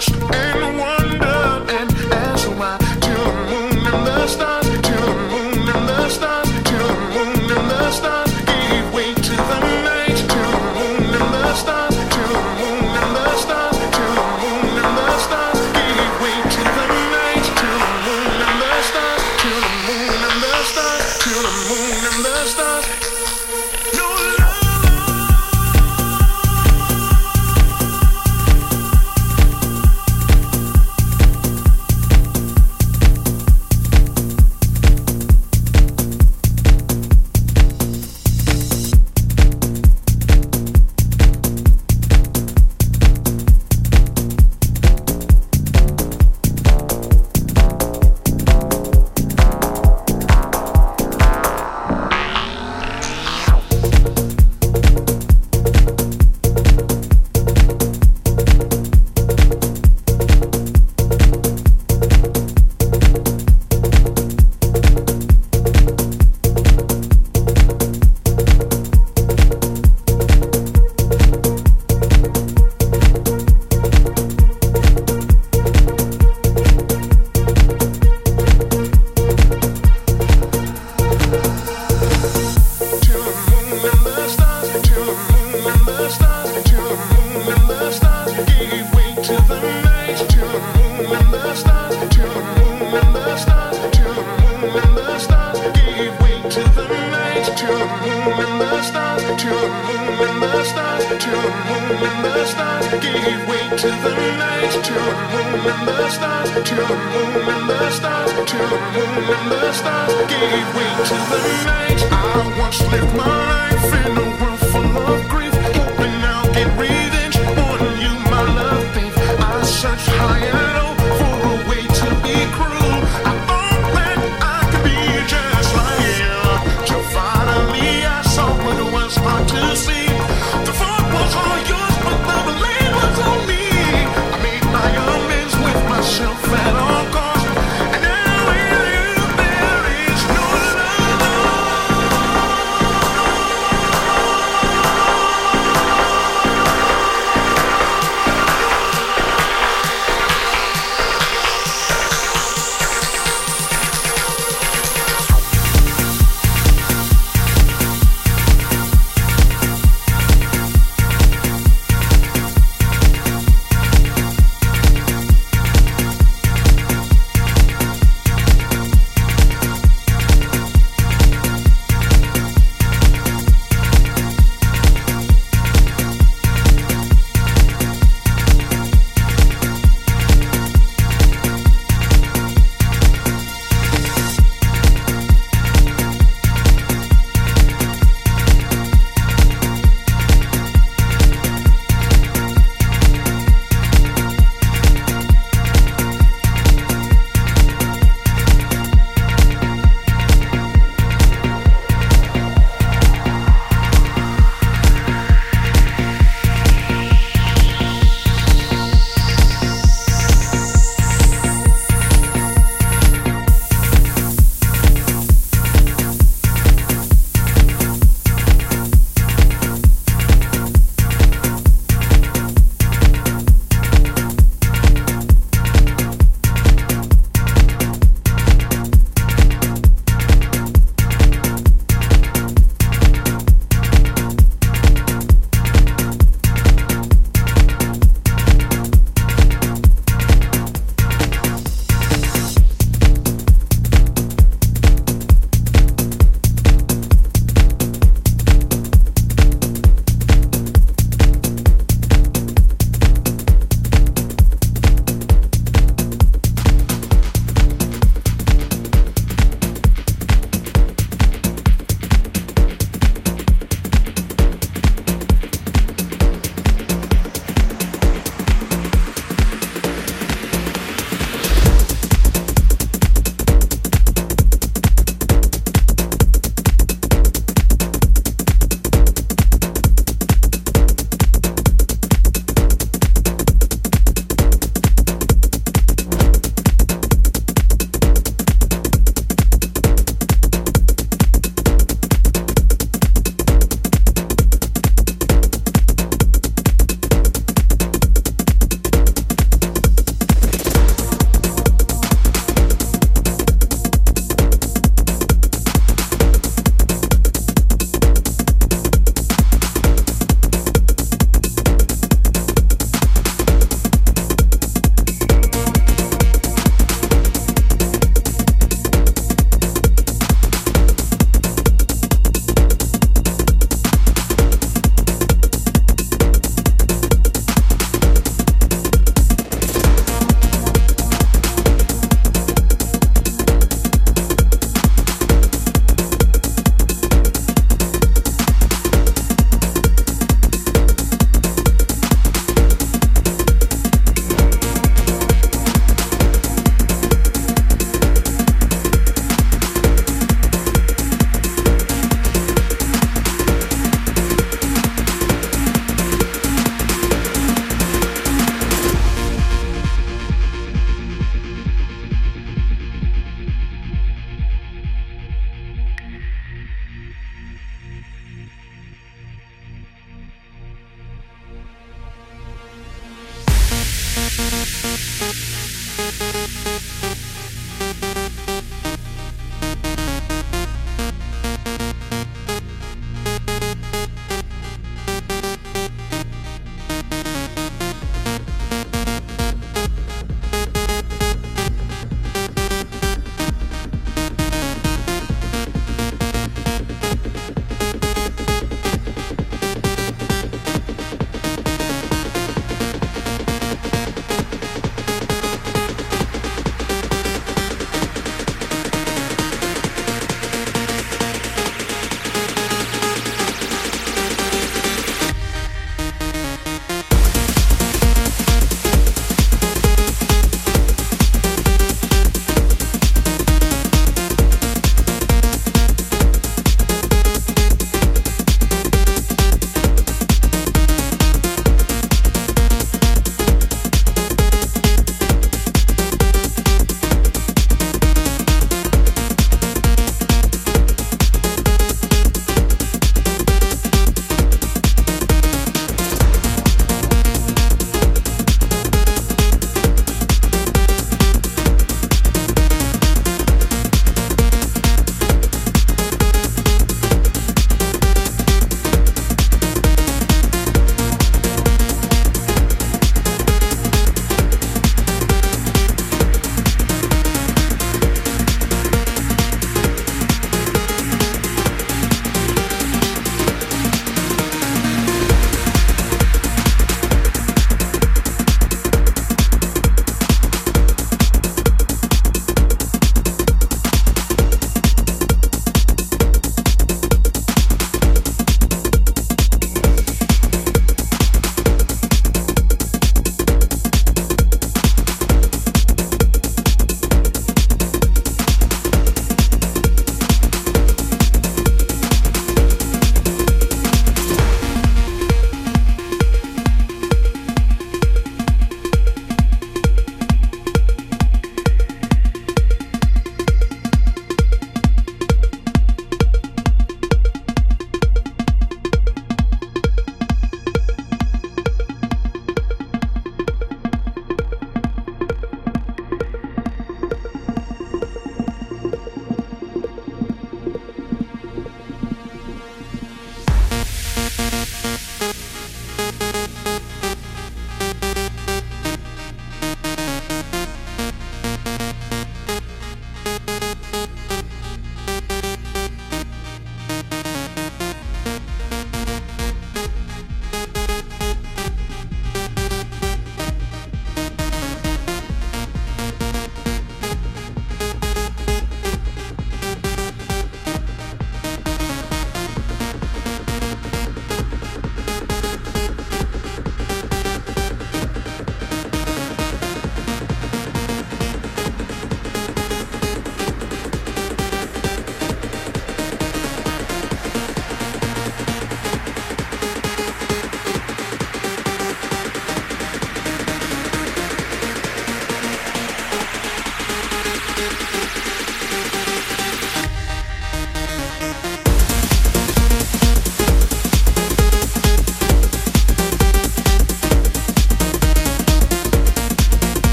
crashed.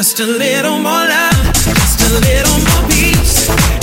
Just a little more love, just a little more peace.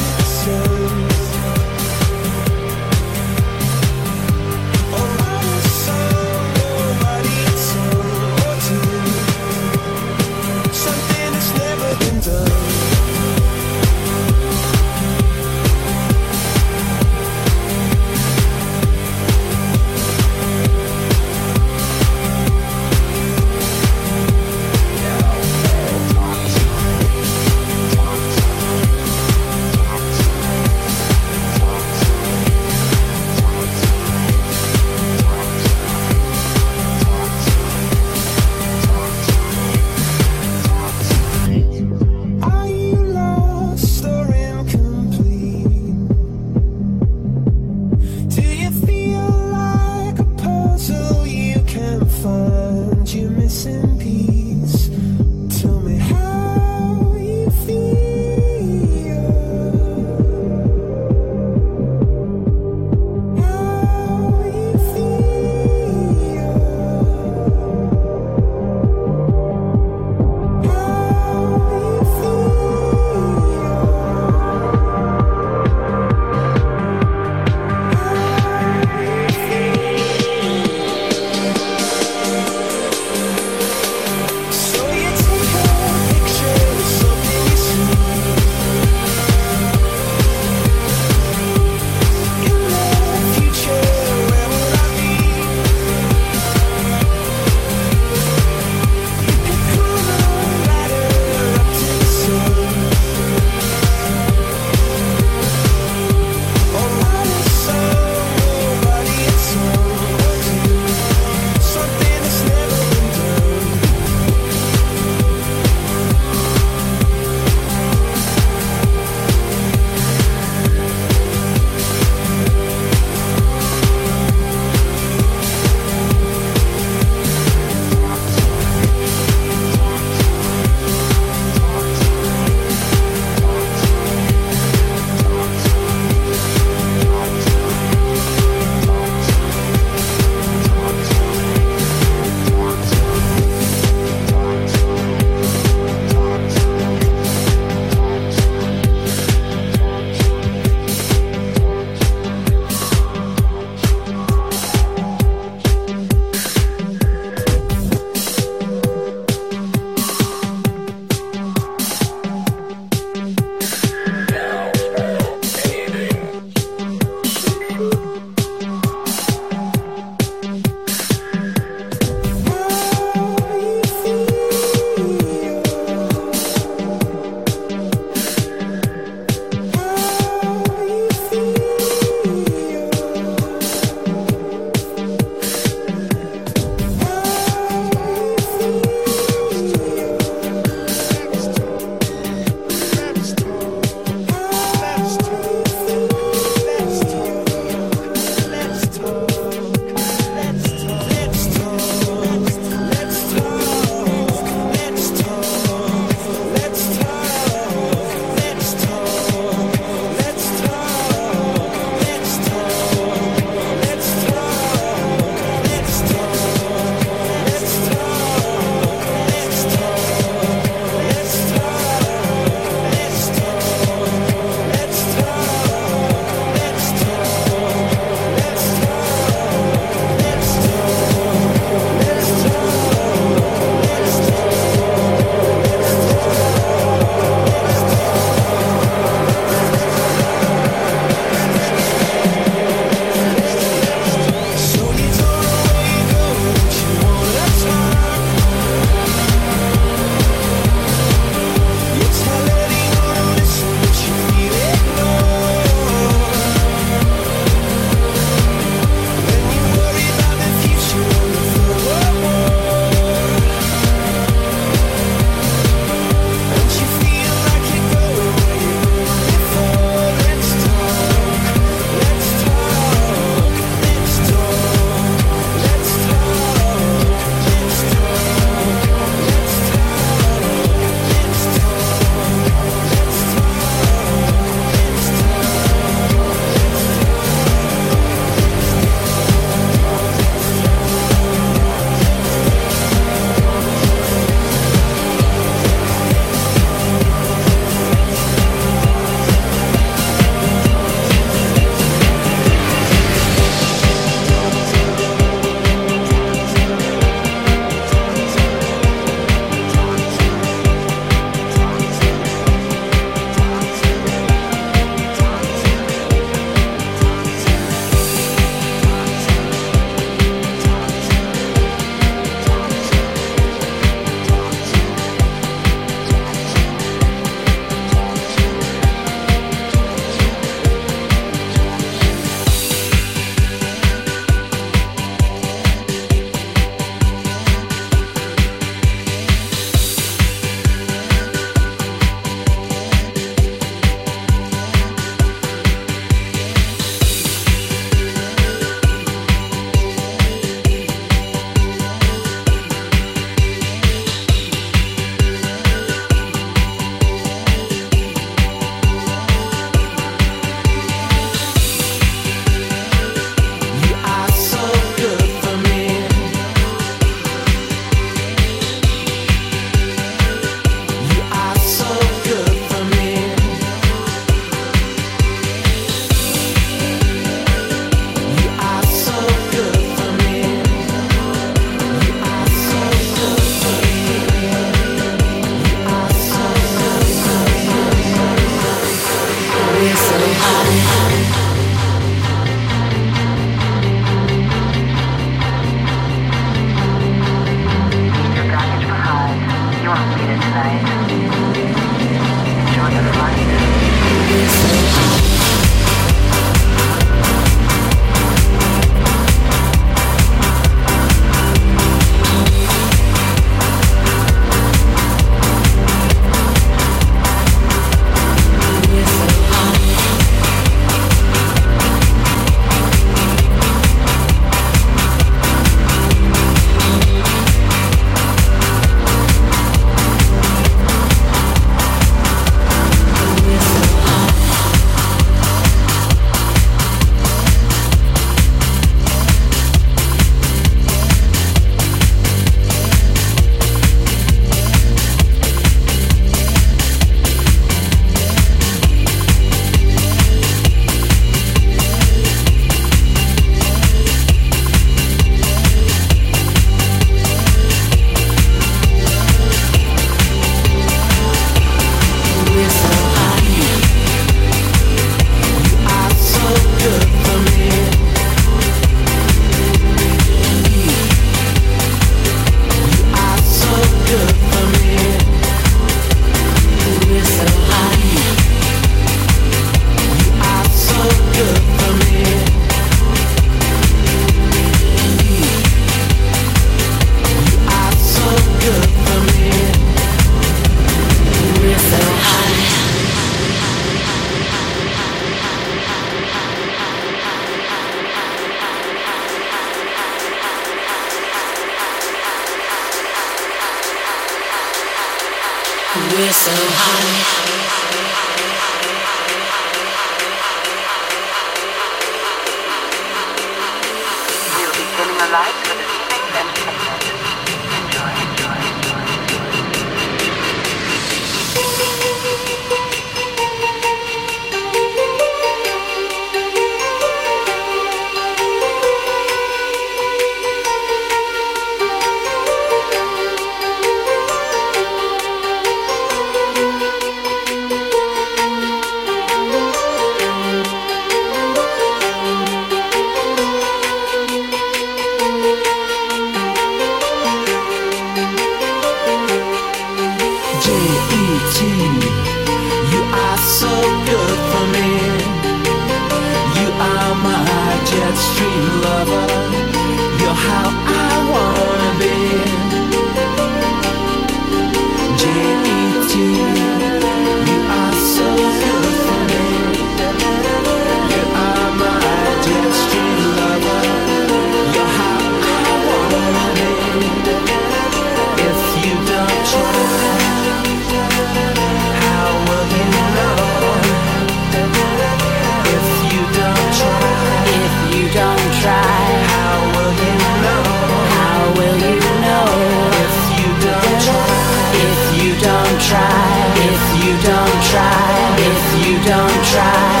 try, if you don't try.